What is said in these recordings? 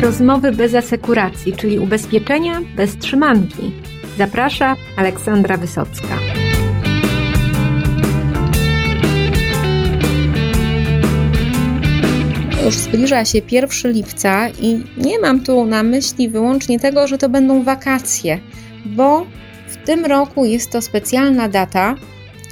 Rozmowy bez asekuracji, czyli ubezpieczenia bez trzymanki. Zaprasza Aleksandra Wysocka. Już zbliża się 1 lipca i nie mam tu na myśli wyłącznie tego, że to będą wakacje, bo w tym roku jest to specjalna data,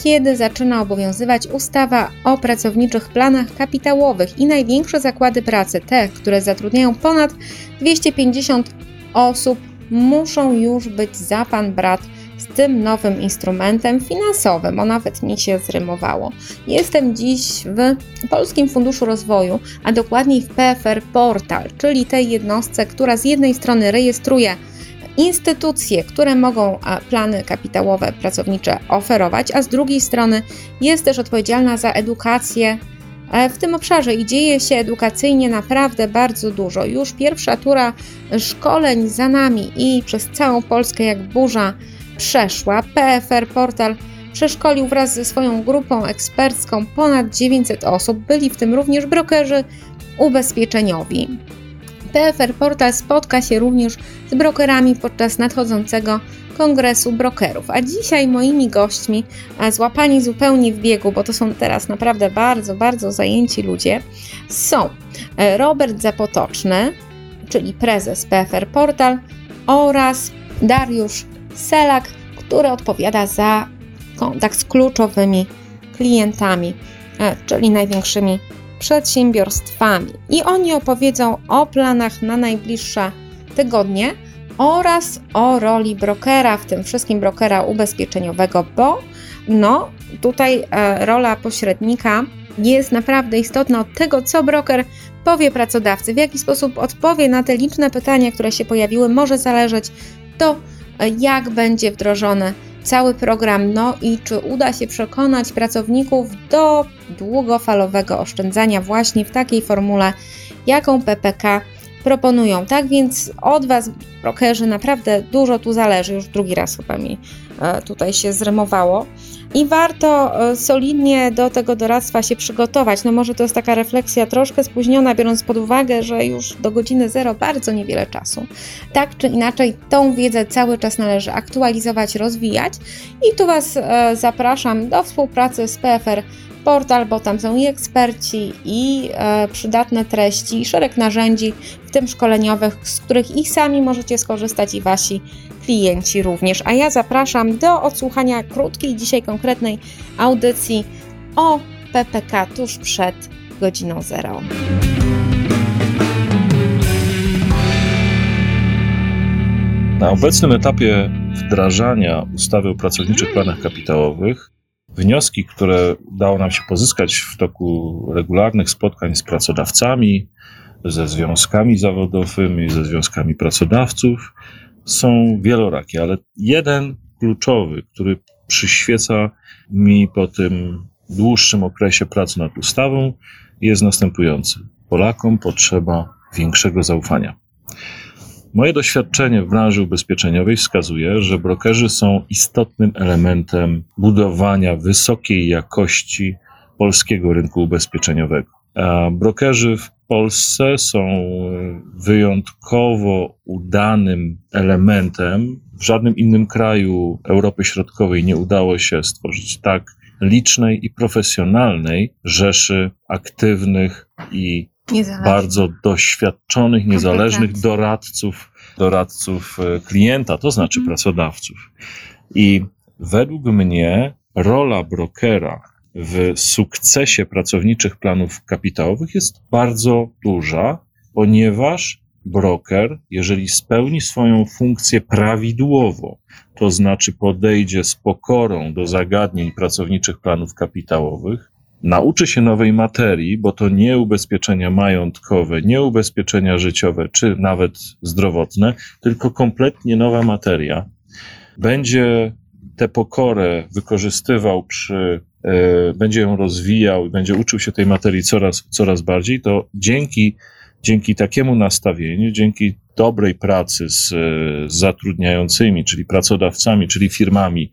kiedy zaczyna obowiązywać ustawa o pracowniczych planach kapitałowych i największe zakłady pracy, te, które zatrudniają ponad 250 osób, muszą już być za pan brat z tym nowym instrumentem finansowym, o nawet mi się zrymowało. Jestem dziś w Polskim Funduszu Rozwoju, a dokładniej w PFR Portal, czyli tej jednostce, która z jednej strony rejestruje instytucje, które mogą plany kapitałowe pracownicze oferować, a z drugiej strony jest też odpowiedzialna za edukację e, w tym obszarze i dzieje się edukacyjnie naprawdę bardzo dużo. Już pierwsza tura szkoleń za nami i przez całą Polskę jak burza przeszła. PFR Portal przeszkolił wraz ze swoją grupą ekspercką ponad 900 osób, byli w tym również brokerzy ubezpieczeniowi. PFR Portal spotka się również z brokerami podczas nadchodzącego Kongresu Brokerów. A dzisiaj moimi gośćmi, złapani zupełnie w biegu, bo to są teraz naprawdę bardzo, bardzo zajęci ludzie, są e, Robert Zapotoczny, czyli prezes PFR Portal oraz Dariusz Selak, który odpowiada za kontakt z kluczowymi klientami, e, czyli największymi przedsiębiorstwami. I oni opowiedzą o planach na najbliższe tygodnie oraz o roli brokera, w tym wszystkim brokera ubezpieczeniowego, bo no tutaj e, rola pośrednika jest naprawdę istotna od tego, co broker powie pracodawcy, w jaki sposób odpowie na te liczne pytania, które się pojawiły, może zależeć to, e, jak będzie wdrożony cały program, no i czy uda się przekonać pracowników do długofalowego oszczędzania właśnie w takiej formule, jaką PPK proponują. Tak więc od Was, brokerzy, naprawdę dużo tu zależy. Już drugi raz chyba mi e, tutaj się zrymowało. I warto e, solidnie do tego doradztwa się przygotować. No może to jest taka refleksja troszkę spóźniona, biorąc pod uwagę, że już do godziny zero bardzo niewiele czasu. Tak czy inaczej, tą wiedzę cały czas należy aktualizować, rozwijać. I tu Was e, zapraszam do współpracy z PFR portal, bo tam są i eksperci, i e, przydatne treści, i szereg narzędzi, w tym szkoleniowych, z których i sami możecie skorzystać, i wasi klienci również. A ja zapraszam do odsłuchania krótkiej, dzisiaj konkretnej audycji o PPK tuż przed godziną zero. Na obecnym etapie wdrażania ustawy o pracowniczych planach kapitałowych wnioski, które udało nam się pozyskać w toku regularnych spotkań z pracodawcami, ze związkami zawodowymi, ze związkami pracodawców, są wielorakie, ale jeden kluczowy, który przyświeca mi po tym dłuższym okresie pracy nad ustawą, jest następujący. Polakom potrzeba większego zaufania. Moje doświadczenie w branży ubezpieczeniowej wskazuje, że brokerzy są istotnym elementem budowania wysokiej jakości polskiego rynku ubezpieczeniowego. Brokerzy w Polsce są wyjątkowo udanym elementem. W żadnym innym kraju Europy Środkowej nie udało się stworzyć tak licznej i profesjonalnej rzeszy aktywnych i bardzo doświadczonych, niezależnych doradców, doradców e, klienta, to znaczy mhm. pracodawców. I według mnie rola brokera w sukcesie pracowniczych planów kapitałowych jest bardzo duża, ponieważ broker, jeżeli spełni swoją funkcję prawidłowo, to znaczy podejdzie z pokorą do zagadnień pracowniczych planów kapitałowych, nauczy się nowej materii, bo to nie ubezpieczenia majątkowe, nie ubezpieczenia życiowe, czy nawet zdrowotne, tylko kompletnie nowa materia. Będzie tę pokorę wykorzystywał przy, e, będzie ją rozwijał i będzie uczył się tej materii coraz, coraz bardziej, to dzięki, dzięki takiemu nastawieniu, dzięki dobrej pracy z, z zatrudniającymi, czyli pracodawcami, czyli firmami,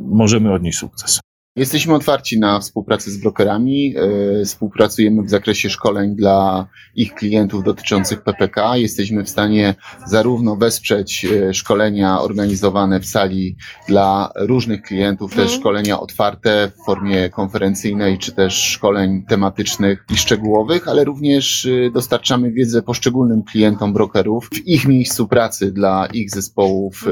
możemy odnieść sukces. Jesteśmy otwarci na współpracę z brokerami. e, Współpracujemy w zakresie szkoleń dla ich klientów dotyczących PPK. Jesteśmy w stanie zarówno wesprzeć e, szkolenia organizowane w sali dla różnych klientów, też Mhm. szkolenia otwarte w formie konferencyjnej, czy też szkoleń tematycznych i szczegółowych, ale również e, dostarczamy wiedzę poszczególnym klientom brokerów w ich miejscu pracy dla ich zespołów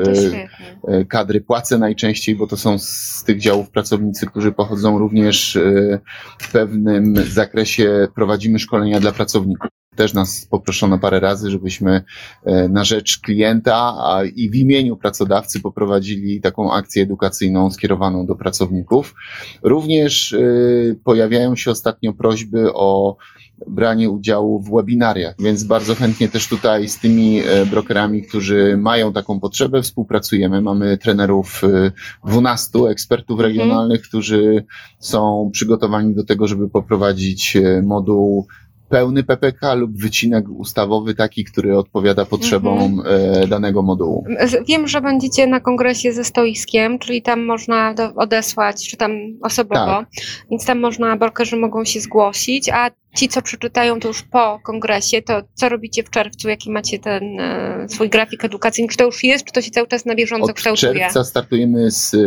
No kadry płacę najczęściej, bo to są z tych działów pracownicy, którzy pochodzą również e, w pewnym zakresie prowadzimy szkolenia dla pracowników. Też nas poproszono parę razy, żebyśmy e, na rzecz klienta i w imieniu pracodawcy poprowadzili taką akcję edukacyjną skierowaną do pracowników. Również e, pojawiają się ostatnio prośby o branie udziału w webinariach, więc bardzo chętnie też tutaj z tymi e, brokerami, którzy mają taką potrzebę, współpracujemy. Mamy trenerów e, 12 ekspertów Mhm. regionalnych, którzy są przygotowani do tego, żeby poprowadzić moduł pełny PPK lub wycinek ustawowy taki, który odpowiada potrzebom Mhm. e, danego modułu. Wiem, że będziecie na kongresie ze stoiskiem, czyli tam można do, odesłać, czy tam osobowo, Tak. więc tam można, brokerzy mogą się zgłosić, a ci, co przeczytają to już po kongresie, to co robicie w czerwcu, jaki macie ten e, swój grafik edukacyjny, czy to już jest, czy to się cały czas na bieżąco Od kształtuje? czerwca startujemy z, e,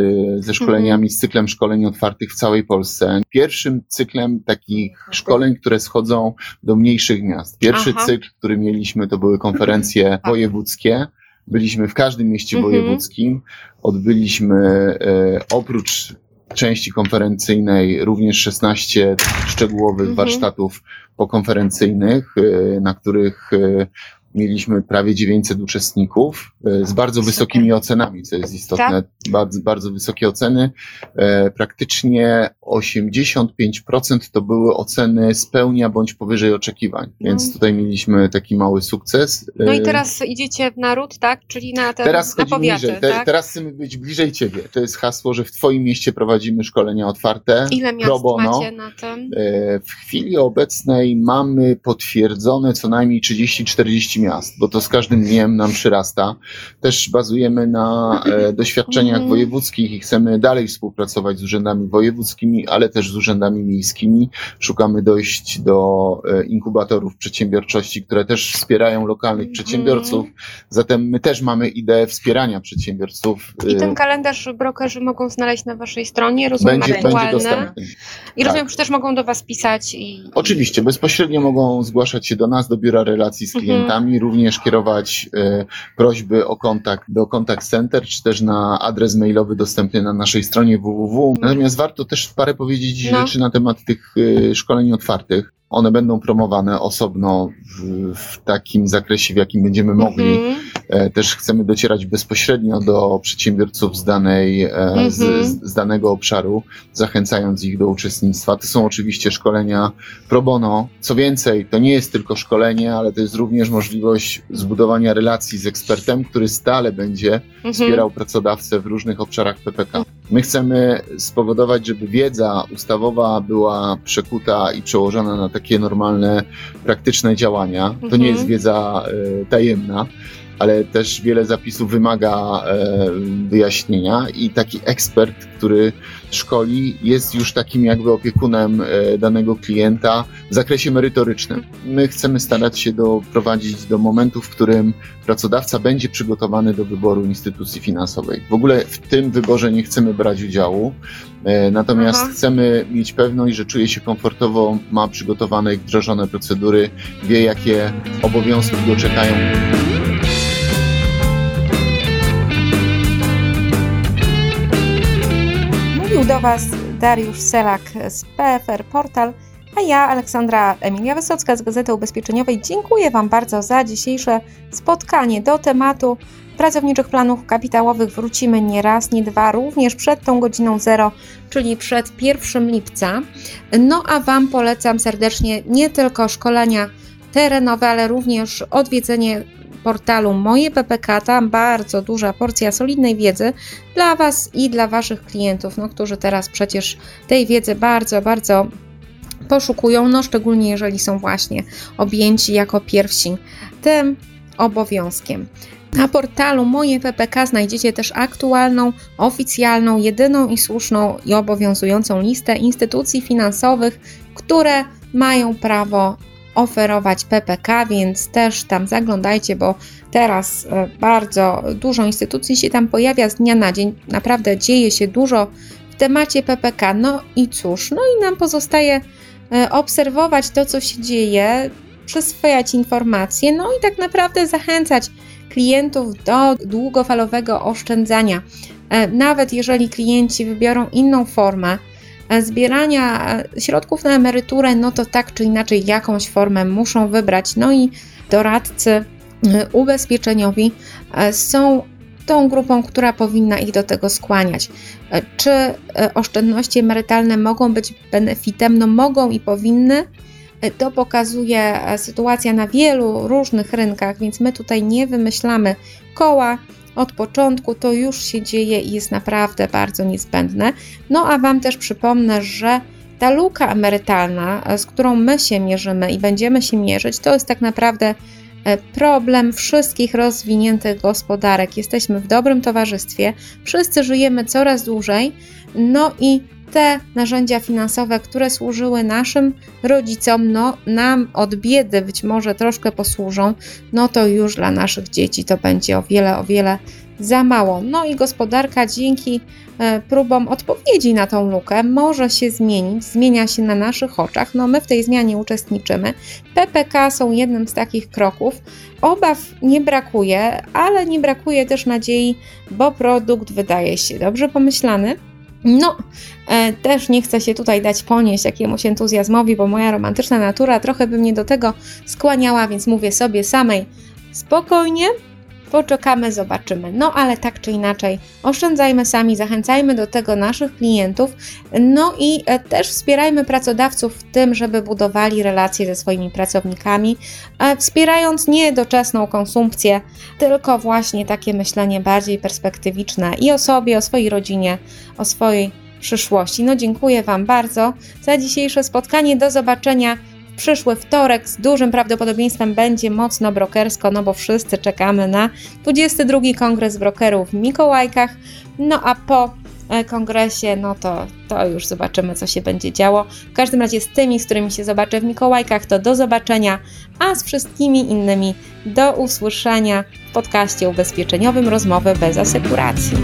ze szkoleniami, z cyklem szkoleń otwartych w całej Polsce. Pierwszym cyklem takich szkoleń, które schodzą do mniejszych miast. Pierwszy Aha. cykl, który mieliśmy, to były konferencje wojewódzkie. Byliśmy w każdym mieście Mhm. wojewódzkim. Odbyliśmy e, oprócz części konferencyjnej również 16 szczegółowych Mhm. warsztatów pokonferencyjnych, e, na których e, mieliśmy prawie 900 uczestników e, z bardzo wysokimi ocenami, co jest istotne. Bardzo, bardzo wysokie oceny. E, Praktycznie 85% to były oceny spełnia bądź powyżej oczekiwań, więc No. tutaj mieliśmy taki mały sukces. No i E, teraz idziecie w naród, tak? Czyli na te Teraz na powiaty, niżej. Te, tak? Teraz chcemy być bliżej Ciebie. To jest hasło, że w Twoim mieście prowadzimy szkolenia otwarte. Ile miast pro bono. macie na tym? E, W chwili obecnej mamy potwierdzone co najmniej 30-40 miast, bo to z każdym dniem nam przyrasta. Też bazujemy na e, doświadczeniach Mhm. wojewódzkich i chcemy dalej współpracować z urzędami wojewódzkimi, ale też z urzędami miejskimi. Szukamy dojść do e, inkubatorów przedsiębiorczości, które też wspierają lokalnych Mhm. przedsiębiorców. Zatem my też mamy ideę wspierania przedsiębiorców. I ten kalendarz brokerzy mogą znaleźć na waszej stronie, rozumiem, będzie, będzie dostępny. I rozumiem, tak. że też mogą do was pisać i... Oczywiście, bezpośrednio mogą zgłaszać się do nas, do biura relacji z Mhm. Klientami, również kierować e, prośby o kontakt do Contact Center, czy też na adres mailowy dostępny na naszej stronie www. Natomiast warto też parę powiedzieć No. rzeczy na temat tych e, szkoleń otwartych. One będą promowane osobno w, w takim zakresie, w jakim będziemy mogli. Mhm. E, Też chcemy docierać bezpośrednio do przedsiębiorców z, danej, e, z, Mhm. z- z danego obszaru, zachęcając ich do uczestnictwa. To są oczywiście szkolenia pro bono. Co więcej, to nie jest tylko szkolenie, ale to jest również możliwość zbudowania relacji z ekspertem, który stale będzie Mhm. wspierał pracodawcę w różnych obszarach PPK. My chcemy spowodować, żeby wiedza ustawowa była przekuta i przełożona na takie normalne, praktyczne działania. To Mhm. nie jest wiedza e, tajemna, ale też wiele zapisów wymaga e, wyjaśnienia i taki ekspert, który szkoli, jest już takim jakby opiekunem e, danego klienta w zakresie merytorycznym. My chcemy starać się doprowadzić do momentu, w którym pracodawca będzie przygotowany do wyboru instytucji finansowej. W ogóle w tym wyborze nie chcemy brać udziału, e, natomiast Aha. chcemy mieć pewność, że czuje się komfortowo, ma przygotowane i wdrożone procedury, wie jakie obowiązki go czekają. Do Was Dariusz Selak z PFR Portal, a ja, Aleksandra Emilia Wysocka z Gazety Ubezpieczeniowej, dziękuję Wam bardzo za dzisiejsze spotkanie do tematu pracowniczych planów kapitałowych. Wrócimy nie raz, nie dwa, również przed tą godziną zero, czyli przed 1 lipca. No a Wam polecam serdecznie nie tylko szkolenia terenowe, ale również odwiedzenie portalu Moje PPK. Tam bardzo duża porcja solidnej wiedzy dla Was i dla Waszych klientów, no, którzy teraz przecież tej wiedzy bardzo, bardzo poszukują, no szczególnie jeżeli są właśnie objęci jako pierwsi tym obowiązkiem. Na portalu Moje PPK znajdziecie też aktualną, oficjalną, jedyną i słuszną i obowiązującą listę instytucji finansowych, które mają prawo oferować PPK, więc też tam zaglądajcie, bo teraz e, bardzo dużo instytucji się tam pojawia z dnia na dzień. Naprawdę dzieje się dużo w temacie PPK. No i cóż, no i nam pozostaje e, obserwować to, co się dzieje, przyswajać informacje, no i tak naprawdę zachęcać klientów do długofalowego oszczędzania. E, nawet jeżeli klienci wybiorą inną formę, zbierania środków na emeryturę, no to tak czy inaczej jakąś formę muszą wybrać. No i doradcy e, ubezpieczeniowi e, są tą grupą, która powinna ich do tego skłaniać. E, czy oszczędności emerytalne mogą być benefitem? No mogą i powinny. To pokazuje sytuacja na wielu różnych rynkach, więc my tutaj nie wymyślamy koła, od początku, to już się dzieje i jest naprawdę bardzo niezbędne. No a Wam też przypomnę, że ta luka emerytalna, e, z którą my się mierzymy i będziemy się mierzyć, to jest tak naprawdę e, problem wszystkich rozwiniętych gospodarek. Jesteśmy w dobrym towarzystwie, wszyscy żyjemy coraz dłużej, no i te narzędzia finansowe, które służyły naszym rodzicom, no nam od biedy być może troszkę posłużą, no to już dla naszych dzieci to będzie o wiele, o wiele za mało. No i gospodarka dzięki e, próbom odpowiedzi na tą lukę może się zmienić, zmienia się na naszych oczach. No my w tej zmianie uczestniczymy. PPK są jednym z takich kroków. Obaw nie brakuje, ale nie brakuje też nadziei, bo produkt wydaje się dobrze pomyślany no, e, też nie chcę się tutaj dać ponieść jakiemuś entuzjazmowi, bo moja romantyczna natura trochę by mnie do tego skłaniała, więc mówię sobie samej. Spokojnie, poczekamy, zobaczymy. No ale tak czy inaczej, oszczędzajmy sami, zachęcajmy do tego naszych klientów, no i e, też wspierajmy pracodawców w tym, żeby budowali relacje ze swoimi pracownikami, e, wspierając nie doczesną konsumpcję, tylko właśnie takie myślenie bardziej perspektywiczne i o sobie, o swojej rodzinie, o swojej przyszłości. No dziękuję Wam bardzo za dzisiejsze spotkanie. Do zobaczenia przyszły wtorek z dużym prawdopodobieństwem będzie mocno brokersko, no bo wszyscy czekamy na 22 kongres brokerów w Mikołajkach. No a po e, kongresie, no to, to już zobaczymy, co się będzie działo. W każdym razie z tymi, z którymi się zobaczę w Mikołajkach, to do zobaczenia, a z wszystkimi innymi do usłyszenia w podcaście ubezpieczeniowym Rozmowy bez asekuracji.